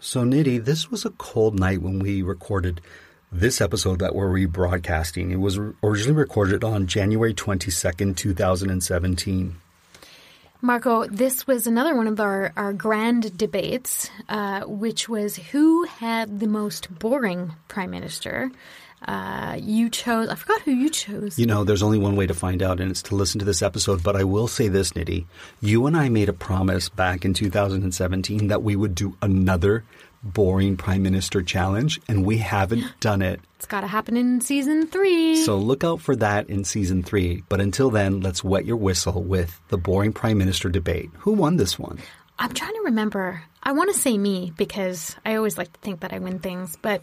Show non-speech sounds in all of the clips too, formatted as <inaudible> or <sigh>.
So, Nidhi, this was a cold night when we recorded this episode that we're rebroadcasting. It was originally recorded on January 22nd, 2017. Marco, this was another one of our, our grand debates, uh, which was who had the most boring prime minister. Uh, you chose, I forgot who you chose. You know, there's only one way to find out, and it's to listen to this episode. But I will say this, Nidhi. You and I made a promise back in 2017 that we would do another boring prime minister challenge, and we haven't <gasps> done it. It's got to happen in season three. So look out for that in season three. But until then, let's wet your whistle with the boring prime minister debate. Who won this one? I'm trying to remember. I want to say me because I always like to think that I win things, but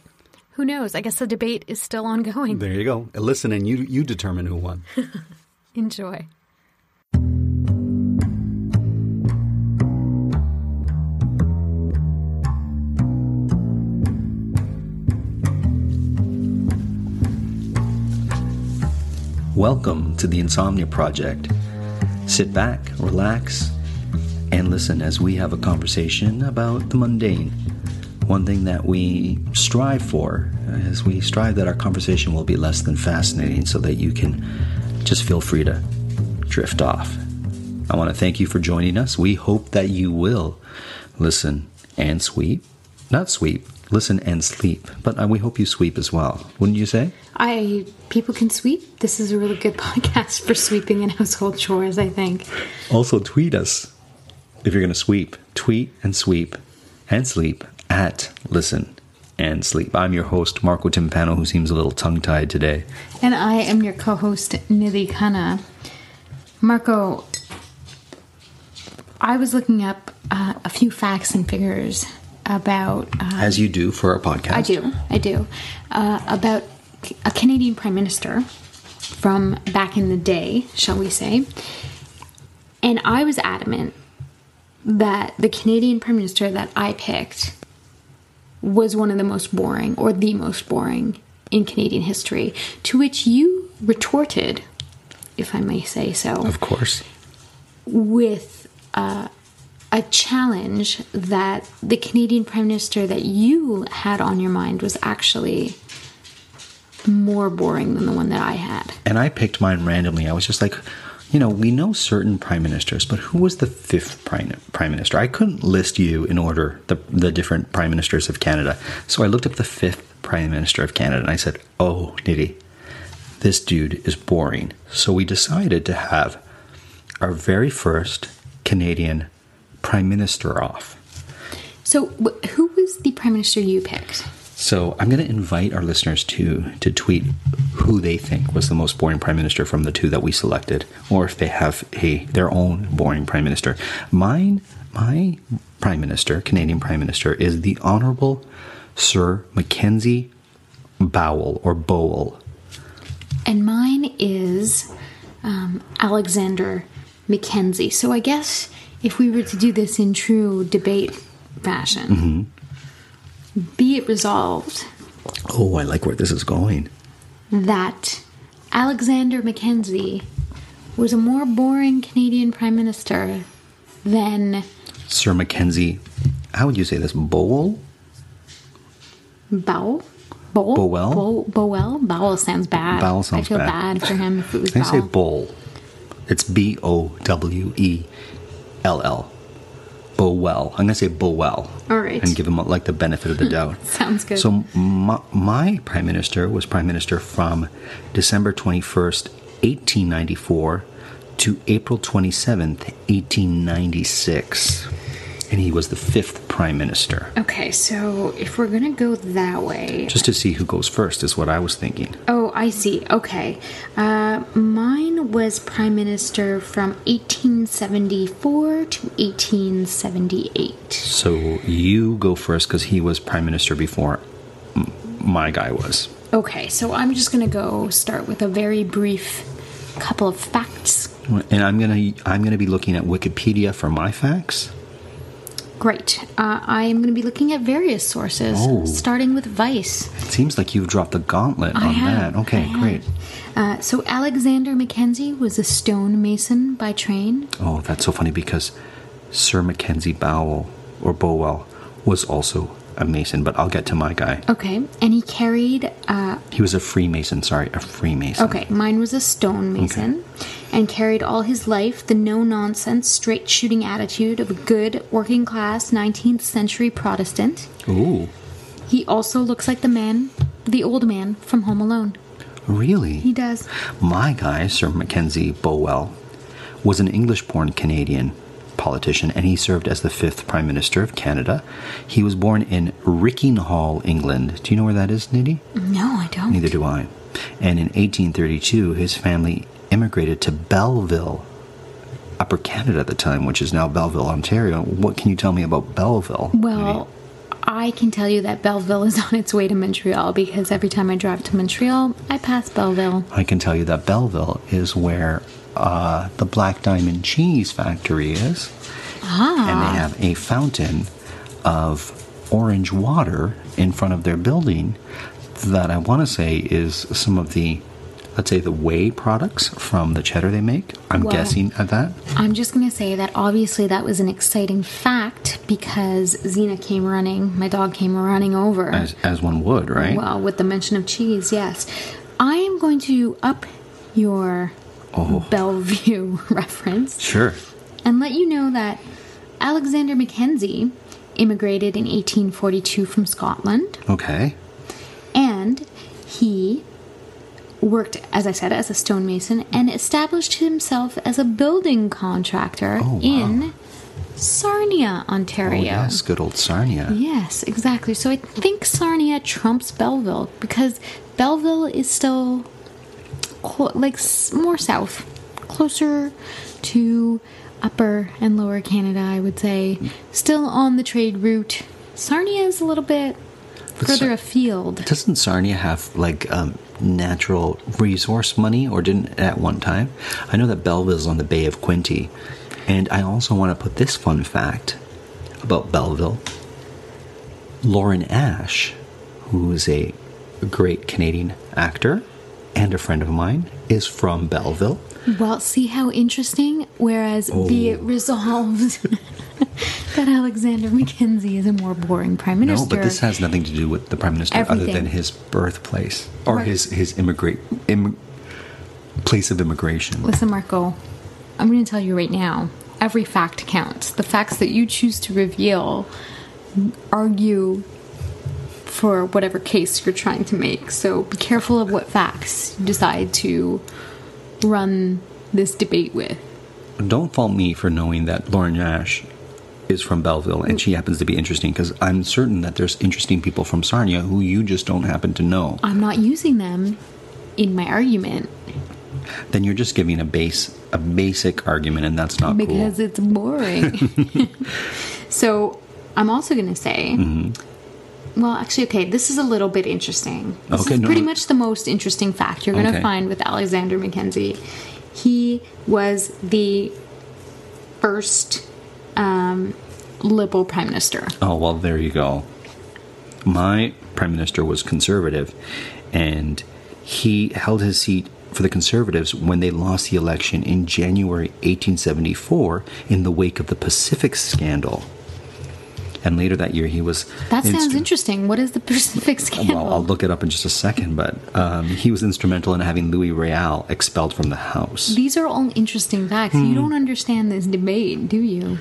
who knows? I guess the debate is still ongoing. There you go. Listen, and you you determine who won. <laughs> Enjoy. Welcome to the Insomnia Project. Sit back, relax, and listen as we have a conversation about the mundane. One thing that we strive for is we strive that our conversation will be less than fascinating so that you can just feel free to drift off. I want to thank you for joining us. We hope that you will listen and sweep. Not sweep, listen and sleep. But uh, we hope you sweep as well. Wouldn't you say? I people can sweep. This is a really good <laughs> podcast for sweeping and household chores, I think. Also tweet us if you're going to sweep. Tweet and sweep and sleep at listen and sleep. I'm your host, Marco Timpano, who seems a little tongue tied today. And I am your co host, Nidhi Khanna. Marco, I was looking up uh, a few facts and figures about. Uh, As you do for our podcast. I do, I do. Uh, about a Canadian Prime Minister from back in the day, shall we say. And I was adamant that the Canadian Prime Minister that I picked was one of the most boring, or the most boring, in Canadian history. To which you retorted, if I may say so. Of course. With uh, a challenge that the Canadian Prime Minister that you had on your mind was actually more boring than the one that I had. And I picked mine randomly. I was just like, you know, we know certain prime ministers, but who was the fifth prime, prime minister? I couldn't list you in order the, the different prime ministers of Canada. So I looked up the fifth prime minister of Canada and I said, oh, Nidhi, this dude is boring. So we decided to have our very first Canadian prime minister off. So, who was the prime minister you picked? So I'm going to invite our listeners to to tweet who they think was the most boring prime minister from the two that we selected, or if they have a their own boring prime minister. Mine, my prime minister, Canadian prime minister, is the Honourable Sir Mackenzie Bowell or Bowell. And mine is um, Alexander Mackenzie. So I guess if we were to do this in true debate fashion. Mm-hmm. Be it resolved. Oh, I like where this is going. That Alexander Mackenzie was a more boring Canadian Prime Minister than Sir Mackenzie. How would you say this? Bowell? Bow? Bowl? Bowell? Bow, Bowell? Bowell sounds bad. Bowell sounds bad. I feel bad. bad. for him if it was I Bowell. say bowl. It's B O W E L L. Bowell. I'm going to say Bowell. All right. And give him like the benefit of the <laughs> doubt. Sounds good. So my, my prime minister was prime minister from December 21st, 1894 to April 27th, 1896. And he was the fifth prime minister. Okay, so if we're gonna go that way, Just to see who goes first is what I was thinking. oh, I see. Okay, uh, mine was prime minister from 1874 to 1878. So you go first because he was prime minister before m- my guy was. Okay, so I'm just gonna go start with a very brief couple of facts. And I'm gonna I'm gonna be looking at Wikipedia for my facts. Great. Uh, I am going to be looking at various sources, Oh. starting with Vice. It seems like you've dropped the gauntlet I on have. that. Okay, I great. Uh, so Alexander Mackenzie was a stonemason by trade. Oh, that's so funny because Sir Mackenzie Bowell or Bowell was also a mason, but I'll get to my guy. Okay, and he carried. Uh, He was a Freemason. Sorry, a Freemason. okay, mine was a stonemason, and carried all his life the no-nonsense, straight-shooting attitude of a good working-class 19th century Protestant. Ooh, He also looks like the man, the old man from Home Alone. really? He does. My guy, Sir Mackenzie Bowell, was an English born Canadian politician and he served as the fifth Prime Minister of Canada. He was born in Rickinghall, England. Do you know where that is, Nidhi? No, I don't. Neither do I. And in 1832, his family immigrated to Belleville, Upper Canada at the time, which is now Belleville, Ontario. What can you tell me about Belleville? Well, I can tell you that Belleville is <laughs> on its way to Montreal because every time I drive to Montreal, I pass Belleville. I can tell you that Belleville is where uh, the Black Diamond Cheese Factory is. Ah. And they have a fountain of orange water in front of their building that I want to say is some of the, let's say, the whey products from the cheddar they make. I'm Wow. guessing at that. I'm just going to say that obviously that was an exciting fact because Xena came running, my dog came running over. As, as one would, right? Well, with the mention of cheese, yes. I am going to up your Oh. Bellevue <laughs> reference Sure. and let you know that Alexander Mackenzie immigrated in 1842 from Scotland. Okay. and he worked as i said as a stonemason and established himself as a building contractor Oh, wow. in sarnia Oh, ontario yes, good old Sarnia. Yes, exactly so i think sarnia trumps belleville because belleville is still like more south. Closer to upper and lower canada i would say. Still on the trade route. Sarnia is a little bit But further Sar- afield. Doesn't Sarnia have like um, natural resource money, or didn't at one time? I know that Belleville's on the Bay of Quinte, and I also want to put this fun fact about Belleville. Lauren Ash, who is a great Canadian actor and a friend of mine, is from Belleville. Well, see how interesting? Whereas oh. be it Oh. resolved <laughs> that Alexander Mackenzie is a more boring prime minister. No, but this has nothing to do with the prime minister other than his birthplace or Right. his his immigrate Im, place of immigration. Listen, Marco, I'm going to tell you right now every fact counts. The facts that you choose to reveal argue for whatever case you're trying to make. So be careful of what facts you decide to run this debate with. Don't fault me for knowing that Lauren Ash is from Belleville and she happens to be interesting because I'm certain that there's interesting people from Sarnia who you just don't happen to know. I'm not using them in my argument Then you're just giving a base a basic argument and that's not because cool. it's boring. <laughs> <laughs> so I'm also going to say, mm-hmm. Well, actually, okay, this is a little bit interesting. This Okay, is no, pretty no. much the most interesting fact you're going to find with Alexander Mackenzie. He was the first um, liberal prime minister. Oh, well, there you go. My prime minister was conservative, and he held his seat for the conservatives when they lost the election in January 1874 in the wake of the Pacific scandal. And later that year, he was. That sounds instru- interesting. What is the Pacific scandal? Well, I'll look it up in just a second, but um, he was instrumental in having Louis Riel expelled from the House. These are all interesting facts. Hmm. You don't understand this debate, do you?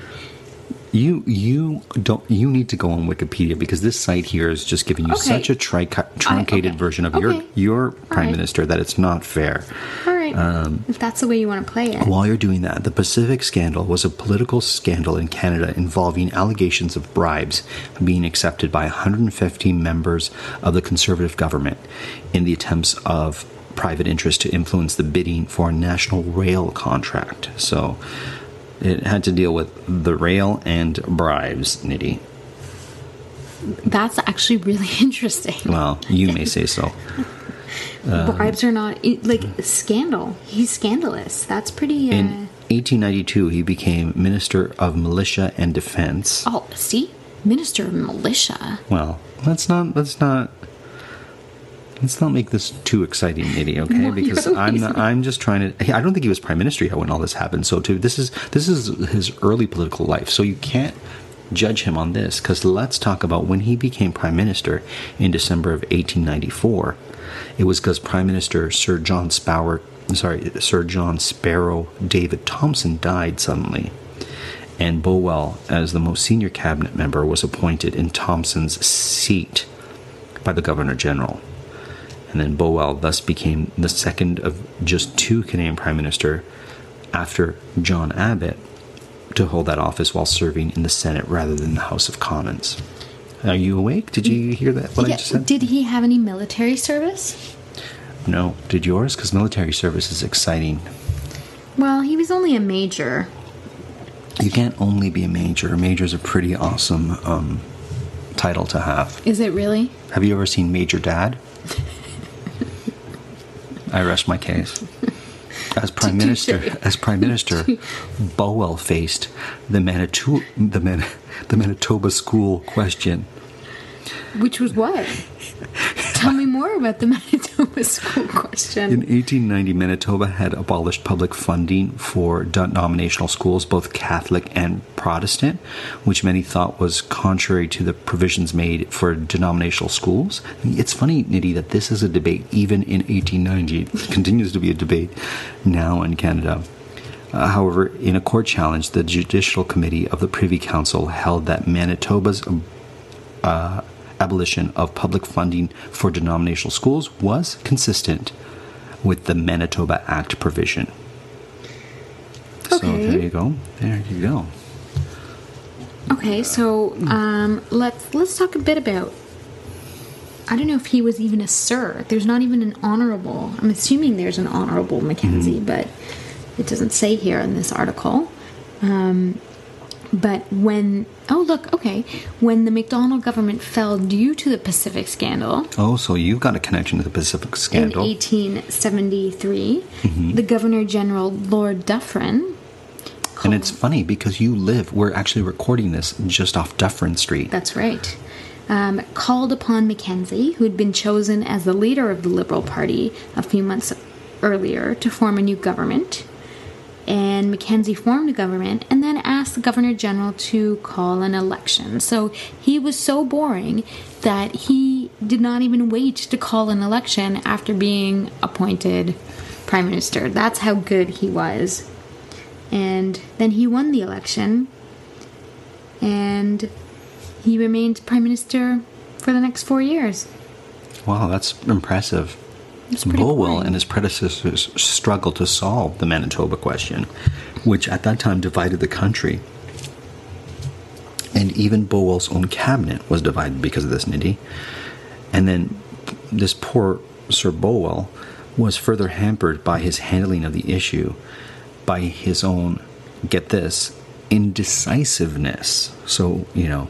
You you don't you need to go on Wikipedia because this site here is just giving you Okay. such a tri- truncated okay. version of your Okay. your prime right. minister that it's not fair. All right. Um, if that's the way you want to play it. While you're doing that, the Pacific scandal was a political scandal in Canada involving allegations of bribes being accepted by 150 members of the Conservative government in the attempts of private interest to influence the bidding for a national rail contract. So it had to deal with the rail and bribes, Nidhi. That's actually really <laughs> interesting. Well, you may <laughs> say so. Bribes are not like scandal. He's scandalous. That's pretty. Uh, In 1892, he became Minister of Militia and Defense. oh, see, Minister of Militia. Well, let's not let's not let's not make this too exciting, Nidhi, <laughs> okay? Why Because I'm not, I'm just trying to. I don't think he was prime minister yet when all this happened. So, too, this is this is his early political life. So you can't judge him on this. Because let's talk about when he became prime minister in December of 1894. It was because Prime Minister Sir John Sparrow, sorry, Sir John Sparrow David Thompson died suddenly and Bowell, as the most senior cabinet member, was appointed in Thompson's seat by the Governor General. And then Bowell thus became the second of just two Canadian Prime Minister after John Abbott to hold that office while serving in the Senate rather than the House of Commons. Are you awake? Did you hear that? What I just said? Did he have any military service? no. Did yours? Because military service is exciting. Well, he was only a major. You can't only be a major. A major is a pretty awesome um, title to have. Is it really? Have you ever seen Major Dad? <laughs> I rest my case. <laughs> As Prime Minister, as Prime Minister, Bowell faced the Manitou, the, Man, <laughs> the Manitoba school question. Which was what? <laughs> More about the <laughs> Manitoba school In 1890, Manitoba had abolished public funding for denominational schools, both Catholic and Protestant, which many thought was contrary to the provisions made for denominational schools. It's funny, Nitty, that this is a debate even in 1890. It <laughs> continues to be a debate now in Canada. Uh, however, in a court challenge, the Judicial Committee of the Privy Council held that Manitoba's uh, abolition of public funding for denominational schools was consistent with the Manitoba Act provision. So Okay. there you go. There you go. Okay, so um, let's let's talk a bit about. I don't know if he was even a sir. There's not even an honorable. I'm assuming there's an honorable Mackenzie, but it doesn't say here in this article. Um, but when oh look okay when the Macdonald government fell due to the Pacific scandal Oh, so you've got a connection to the Pacific scandal. in 1873, the Governor General Lord Dufferin. and it's funny because you live, we're actually recording this just off Dufferin Street. That's right. Um, called upon Mackenzie, who had been chosen as the leader of the Liberal Party a few months earlier, to form a new government. And Mackenzie formed a government and then asked the Governor General to call an election. So he was so boring that he did not even wait to call an election after being appointed Prime Minister. That's how good he was. And then he won the election and he remained prime minister for the next four years. Wow, that's impressive. Bowell and his predecessors struggled to solve the Manitoba question, which at that time divided the country. And even Bowell's own cabinet was divided because of this, Nidhi. And then this poor Sir Bowell was further hampered by his handling of the issue, by his own, get this, indecisiveness. So, you know,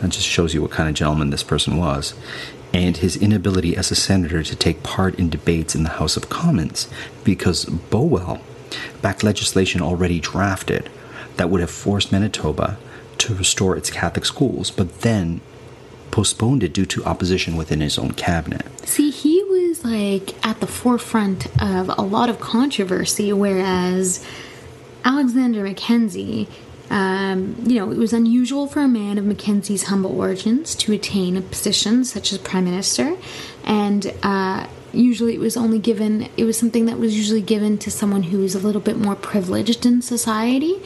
that just shows you what kind of gentleman this person was. And his inability as a senator to take part in debates in the House of Commons because Bowell backed legislation already drafted that would have forced Manitoba to restore its Catholic schools, but then postponed it due to opposition within his own cabinet. See, he was like at the forefront of a lot of controversy, whereas Alexander Mackenzie, um, you know, it was unusual for a man of Mackenzie's humble origins to attain a position such as prime minister, and uh, usually it was only given. It was something that was usually given to someone who was a little bit more privileged in society.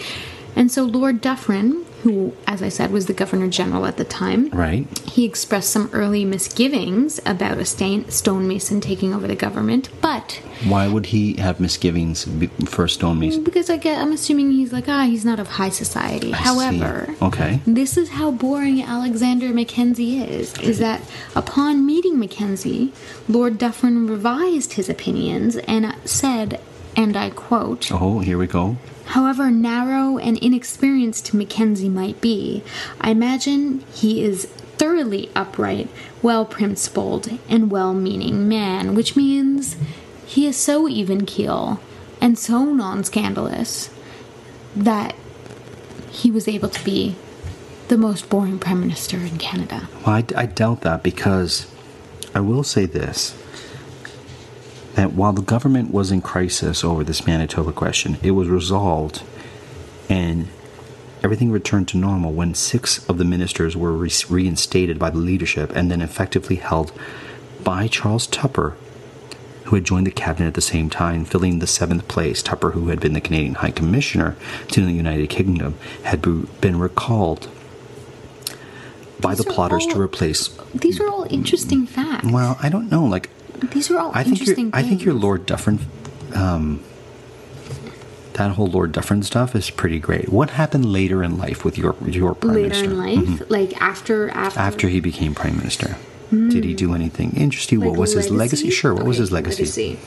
And so Lord Dufferin who, as I said, was the governor general at the time. Right. He expressed some early misgivings about a stain- stonemason taking over the government, but Why would he have misgivings for stonemason? because I get, I'm assuming he's like, ah, he's not of high society. I see. However, Okay. this is how boring Alexander Mackenzie is. Is that upon meeting Mackenzie, Lord Dufferin revised his opinions and said, and I quote, Oh, here we go. However narrow and inexperienced Mackenzie might be, I imagine he is thoroughly upright, well principled, and well meaning man, which means he is so even keel and so non scandalous that he was able to be the most boring prime minister in Canada. Well, I, I doubt that because I will say this that while the government was in crisis over this Manitoba question, it was resolved and everything returned to normal when six of the ministers were re- reinstated by the leadership and then effectively held by Charles Tupper, who had joined the cabinet at the same time, filling the seventh place. Tupper, who had been the Canadian High Commissioner to the United Kingdom, had be- been recalled by These the plotters to replace These are all interesting facts. well, I don't know. Like, These are all I think interesting I think your. Lord Dufferin, um, that whole Lord Dufferin stuff is pretty great. What happened later in life with your your prime later minister? in life, like after after After he became prime minister, did he do anything interesting? what Like was his legacy? Sure. What was his legacy?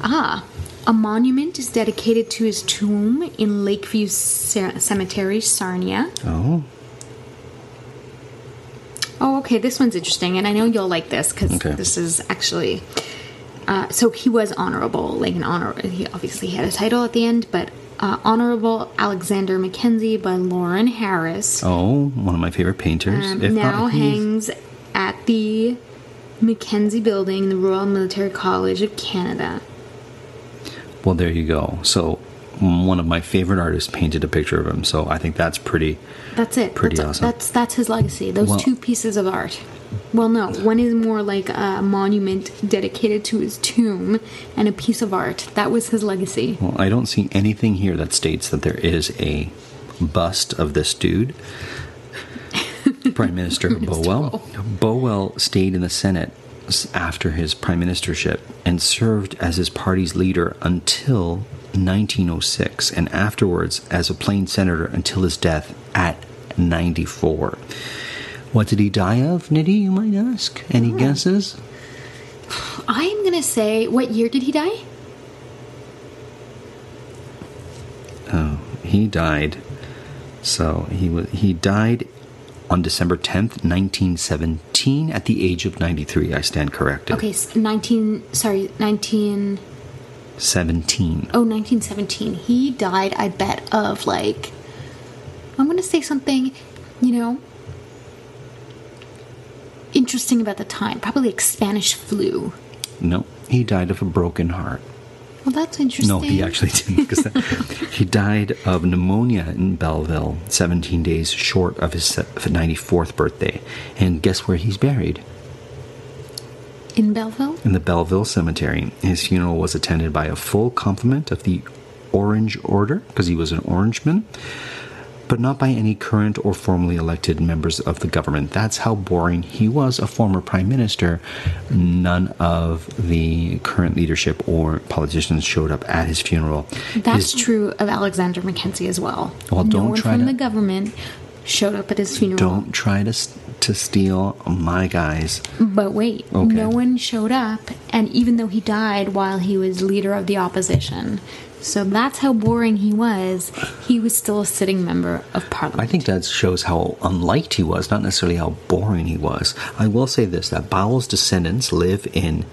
Ah, a monument is dedicated to his tomb in Lakeview Ce- Cemetery, Sarnia. Oh, okay, this one's interesting, and I know you'll like this because Okay. this is actually. Uh, so he was honorable, like an honor. He obviously had a title at the end, but uh, Honorable Alexander Mackenzie by Lawren Harris oh, one of my favorite painters. um, If now not, hangs at the Mackenzie Building the Royal Military College of Canada. Well, there you go. So, one of my favorite artists painted a picture of him. So, I think that's pretty. That's it. Pretty that's, awesome. That's that's his legacy. Those Well- two pieces of art. Well, no, one is more like a monument dedicated to his tomb, and a piece of art that was his legacy. Well, I don't see anything here that states that there is a bust of this dude. <laughs> Prime Minister Bowell. Bowell stayed in the Senate after his prime ministership and served as his party's leader until 1906 and afterwards as a plain senator until his death at 94. What did he die of, Nidhi, you might ask? Any ah. guesses? I'm gonna say, what year did he die? Oh, he died. So he was he died on December 10th, 1917 at the age of 93. I stand corrected. Okay, 19. Sorry, 19. 17. Oh, 1917. He died, I bet, of like. I'm gonna say something, you know, interesting about the time. Probably like Spanish flu. No, he died of a broken heart. Well, that's interesting. No, he actually didn't. 'cause that- <laughs> he died of pneumonia in Belleville, 17 days short of his 94th birthday. And guess where he's buried? In Belleville? in the Belleville Cemetery. His funeral was attended by a full complement of the Orange Order, because he was an Orangeman, but not by any current or formally elected members of the government. That's how boring he was, a former prime minister. None of the current leadership or politicians showed up at his funeral. That's His- true of Alexander Mackenzie as well. Well, no don't one try from to- the government showed up at his funeral. Don't try to, to steal my guys. But wait, Okay. no one showed up, and even though he died while he was leader of the opposition, so that's how boring he was. He was still a sitting member of parliament. I think that shows how unliked he was, not necessarily how boring he was. I will say this that Bowell's descendants live in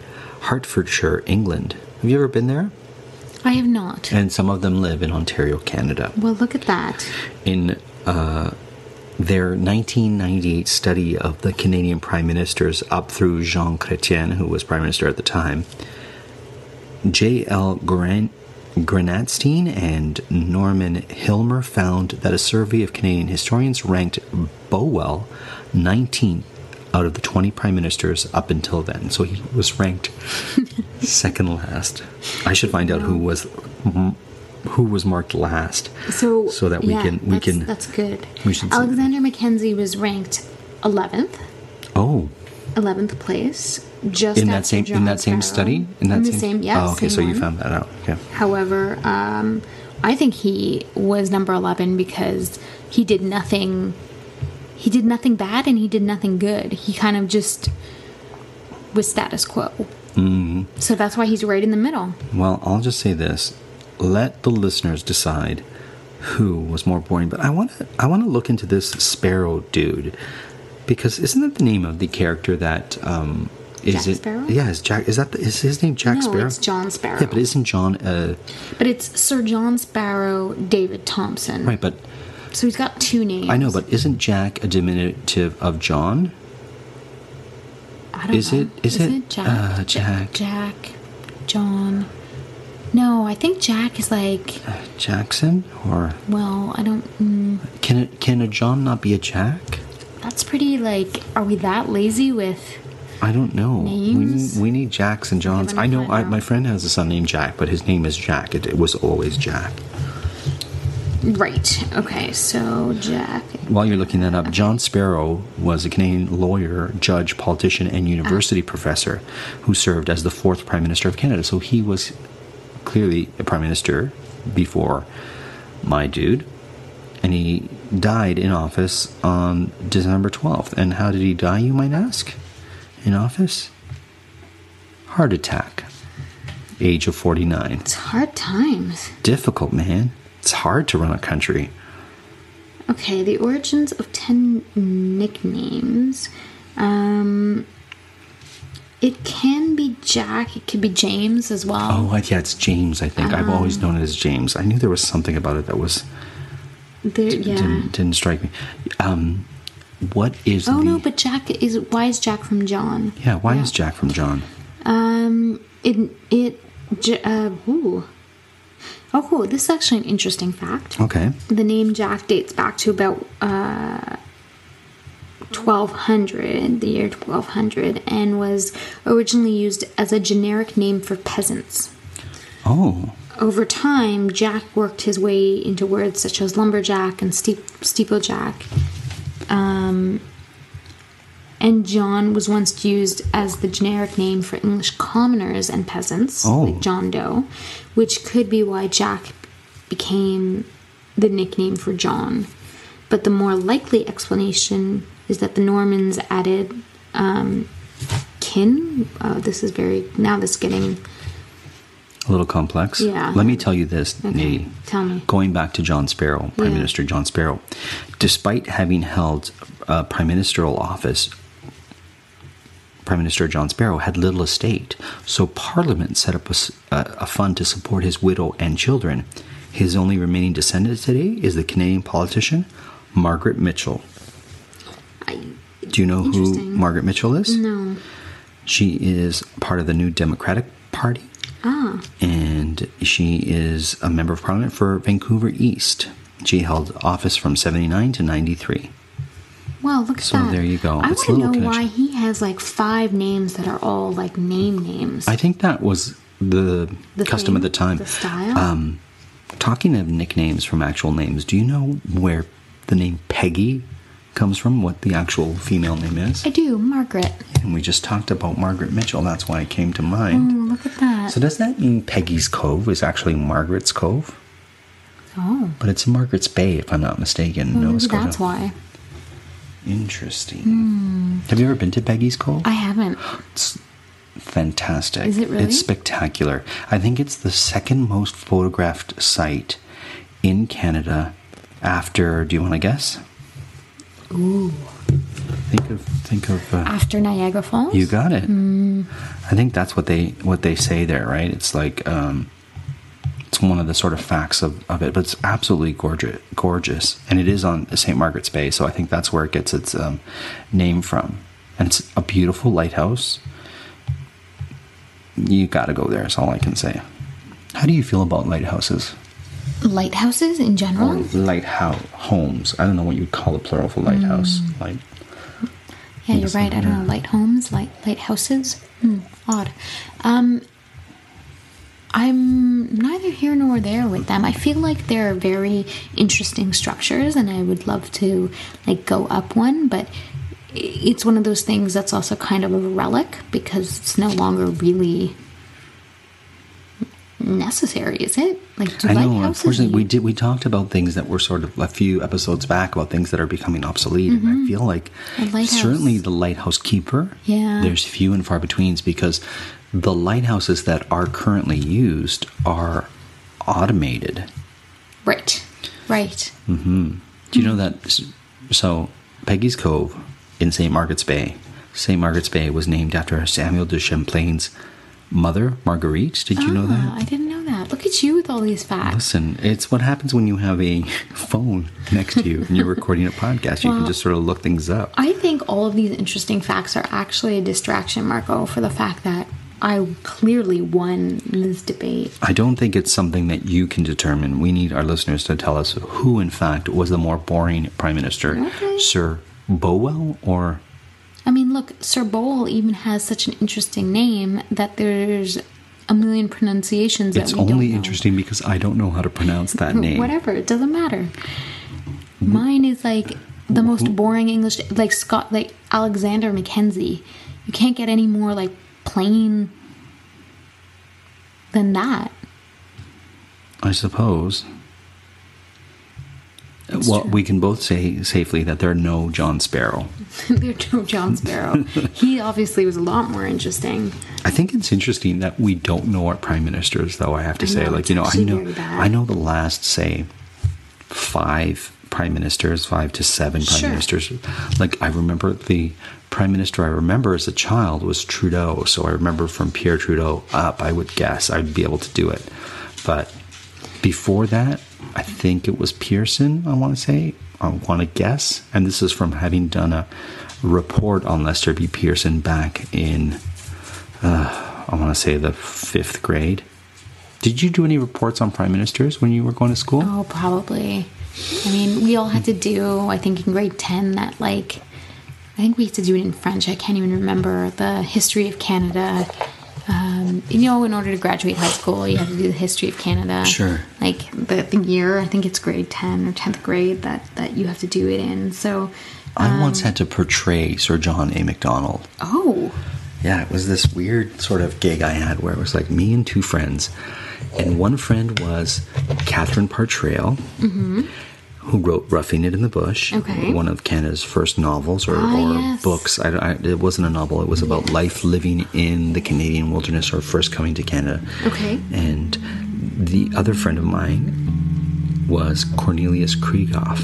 Hertfordshire, England. Have you ever been there? I have not. And some of them live in Ontario, Canada. Well, look at that. In uh, their 1998 study of the Canadian prime ministers up through Jean Chrétien, who was prime minister at the time, J.L. Gran- Granatstein and Norman Hillmer found that a survey of Canadian historians ranked Bowell 19th out of the 20 prime ministers up until then. So he was ranked <laughs> second last. I should find out who was who was marked last. So so that we yeah, can we that's, can that's good. we should Alexander Mackenzie was ranked 11th, oh 11th place, just in that same in that same Sparrow. study in that the same yeah. oh okay same so you found that out okay However, um, I think he was number 11 because he did nothing. He did nothing bad and he did nothing good. He kind of just was status quo. Mm-hmm. So that's why he's right in the middle. Well, I'll just say this: let the listeners decide who was more boring. But I want to I want to look into this Sparrow dude because isn't that the name of the character that um, is Jack it? Sparrow? Yeah, is Jack? Is that the, is his name Jack no, Sparrow? it's John Sparrow. Yeah, but isn't John uh, But it's Sir John Sparrow, David Thompson. right? But So he's got two names. I know, but isn't Jack a diminutive of John? I don't is know. it- is it, Jack? uh, Jack? Jack. John. No, I think Jack is like. Jackson or Well, I don't. Mm, can it can a John not be a Jack? that's pretty like. Are we that lazy with? I don't know. Names? We, we need Jacks and Johns. I know I, my friend has a son named Jack, but his name is Jack. It, it was always Jack. Right. Okay. So Jack. While you're looking that up, John Sparrow was a Canadian lawyer, judge, politician, and university professor who served as the fourth Prime Minister of Canada. So he was clearly a Prime Minister before my dude. And he died in office on December 12th. And how did he die, you might ask? In office? Heart attack. Age of 49. It's hard times. Difficult, man. It's hard to run a country. Okay. The origins of ten nicknames. Um. It can be Jack. It could be James as well. Oh, yeah, it's James, I think. I've Um, always known it as James. I knew there was something about it that was There, yeah. didn't, didn't strike me. Um, what is Oh the... no, but Jack is. Why is Jack from John? Yeah, why is Jack from John? Um, it it J- uh ooh. Oh, cool. This is actually an interesting fact. Okay. The name Jack dates back to about uh 1200, the year 1200, and was originally used as a generic name for peasants. Oh, Over time, Jack worked his way into words such as lumberjack and steep, steeplejack. Um, and John was once used as the generic name for English commoners and peasants, Oh. like John Doe, which could be why Jack became the nickname for John. But the more likely explanation is that the Normans added um, kin. Uh, this is very now. This is getting a little complex. Yeah. Let me tell you this, Okay, tell me. Going back to John Sparrow, Prime Yeah. Minister John Sparrow, despite having held uh, prime ministerial office, Prime Minister John Sparrow had little estate, so Parliament set up a fund to support his widow and children. His only remaining descendant today is the Canadian politician Margaret Mitchell. I, Do you know who Margaret Mitchell is? no. She is part of the New Democratic Party, Ah, and she is a member of Parliament for Vancouver East. She held office from 79 to 93. well, look at So that. So there you go. I want to know why he has like five names that are all like name names. I think that was the, The custom thing, at the time. the style? Um, talking of nicknames from actual names, do you know where the name Peggy comes from? What the actual female name is? I do, Margaret. And we just talked about Margaret Mitchell. That's why it came to mind. Oh, look at that. So does that mean Peggy's Cove is actually Margaret's Cove? oh, But it's Margaret's Bay, if I'm not mistaken, well, Nova Scotia. that's why. Interesting. Hmm. Have you ever been to Peggy's Cove? I haven't. <gasps> It's fantastic. Is it really? It's spectacular. I think it's the second most photographed site in Canada after. Do you want to guess? Ooh. Think of think of. Uh, After Niagara Falls? you got it. Hmm. I think that's what they what they say there, right? It's like um, it's one of the sort of facts of, of it, but it's absolutely gorgeous, gorgeous, and it is on St. Margaret's Bay, so I think that's where it gets its um, name from. And it's a beautiful lighthouse. You got to go there. Is all I can say. How do you feel about lighthouses Lighthouses in general? or lighthouse homes? I don't know what you'd call a plural for lighthouse. Hmm. Like yeah, you're right. I don't know. Light homes, light lighthouses. Hmm, odd. Um, I'm neither here nor there with them. I feel like they're very interesting structures, and I would love to like go up one, but it's one of those things that's also kind of a relic because it's no longer really necessary, is it? Like, do I know. Unfortunately, we did. We talked about things that were sort of a few episodes back about things that are becoming obsolete, and I feel like certainly the lighthouse keeper. Yeah. There's few and far betweens because the lighthouses that are currently used are automated. Right, right. Mm-hmm. Do you know that? So, Peggy's Cove in St. Margaret's Bay. St. Margaret's Bay was named after Samuel de Champlain's mother, Marguerite. Did you know Ah, that? I didn't know that. Look at you with all these facts. Listen, it's what happens when you have a <laughs> phone next to you and you're recording a podcast. You can just sort of look things up. I think all of these interesting facts are actually a distraction, Marco, for the fact that I clearly won this debate. I don't think it's something that you can determine. We need our listeners to tell us who, in fact, was the more boring prime minister, Okay. Sir Bowell or I mean, look, Sir Bowl even has such an interesting name that there's a million pronunciations It's that we don't only interesting because I don't know how to pronounce that <laughs> name. Whatever, it doesn't matter. Mine is like the most boring English, like Scott, like Alexander Mackenzie. You can't get any more like plain than that. I suppose. Well, we can both say safely that there are no John Sparrow. <laughs> There's no John Sparrow. he obviously was a lot more interesting. I think it's interesting that we don't know our prime ministers, though. I have to I say, know, like you know, I know. I know the last say five prime ministers, five to seven prime Sure. ministers. Like I remember the prime minister I remember as a child was Trudeau, so I remember from Pierre Trudeau up. I would guess I'd be able to do it, but before that, I think it was Pearson. I want to say, I want to guess, and this is from having done a report on Lester B. Pearson back in uh, I want to say the fifth grade. Did you do any reports on prime ministers when you were going to school? Oh, probably. I mean, we all had to do, I think in grade 10, that like, I think we had to do it in French. I can't even remember the history of Canada. Um, you know, in order to graduate high school, you have to do the history of Canada. Sure. Like the, the year, I think it's grade 10 or 10th grade that, that you have to do it in. So, I once had to portray Sir John A. Macdonald. oh, Yeah, it was this weird sort of gig I had where it was like me and two friends. And one friend was Catherine Partrail, who wrote Roughing It in the Bush, Okay. one of Canada's first novels or, Ah, or yes. books. I, I, it wasn't a novel, it was about life living in the Canadian wilderness or first coming to Canada. Okay. And the other friend of mine was Cornelius Krieghoff,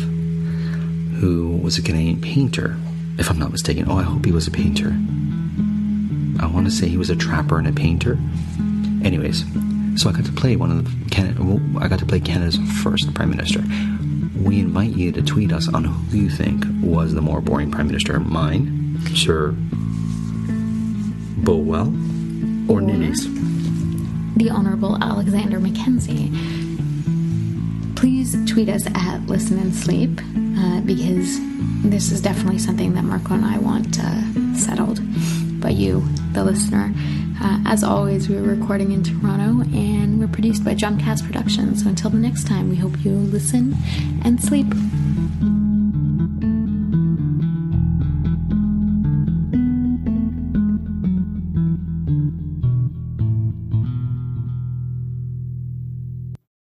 who was a Canadian painter, if I'm not mistaken. Oh, I hope he was a painter. I want to say he was a trapper and a painter. Anyways, so I got to play one of the Canada. Well, I got to play Canada's first prime minister. We invite you to tweet us on who you think was the more boring prime minister. Mine, Sir Bowell, or Nidhi's. the Honorable Alexander Mackenzie. Please tweet us at Listen and Sleep uh, because this is definitely something that Marco and I want uh, settled by you, the listener. Uh, as always, we're recording in Toronto and we're produced by Drumcast Productions. So until the next time, we hope you listen and sleep.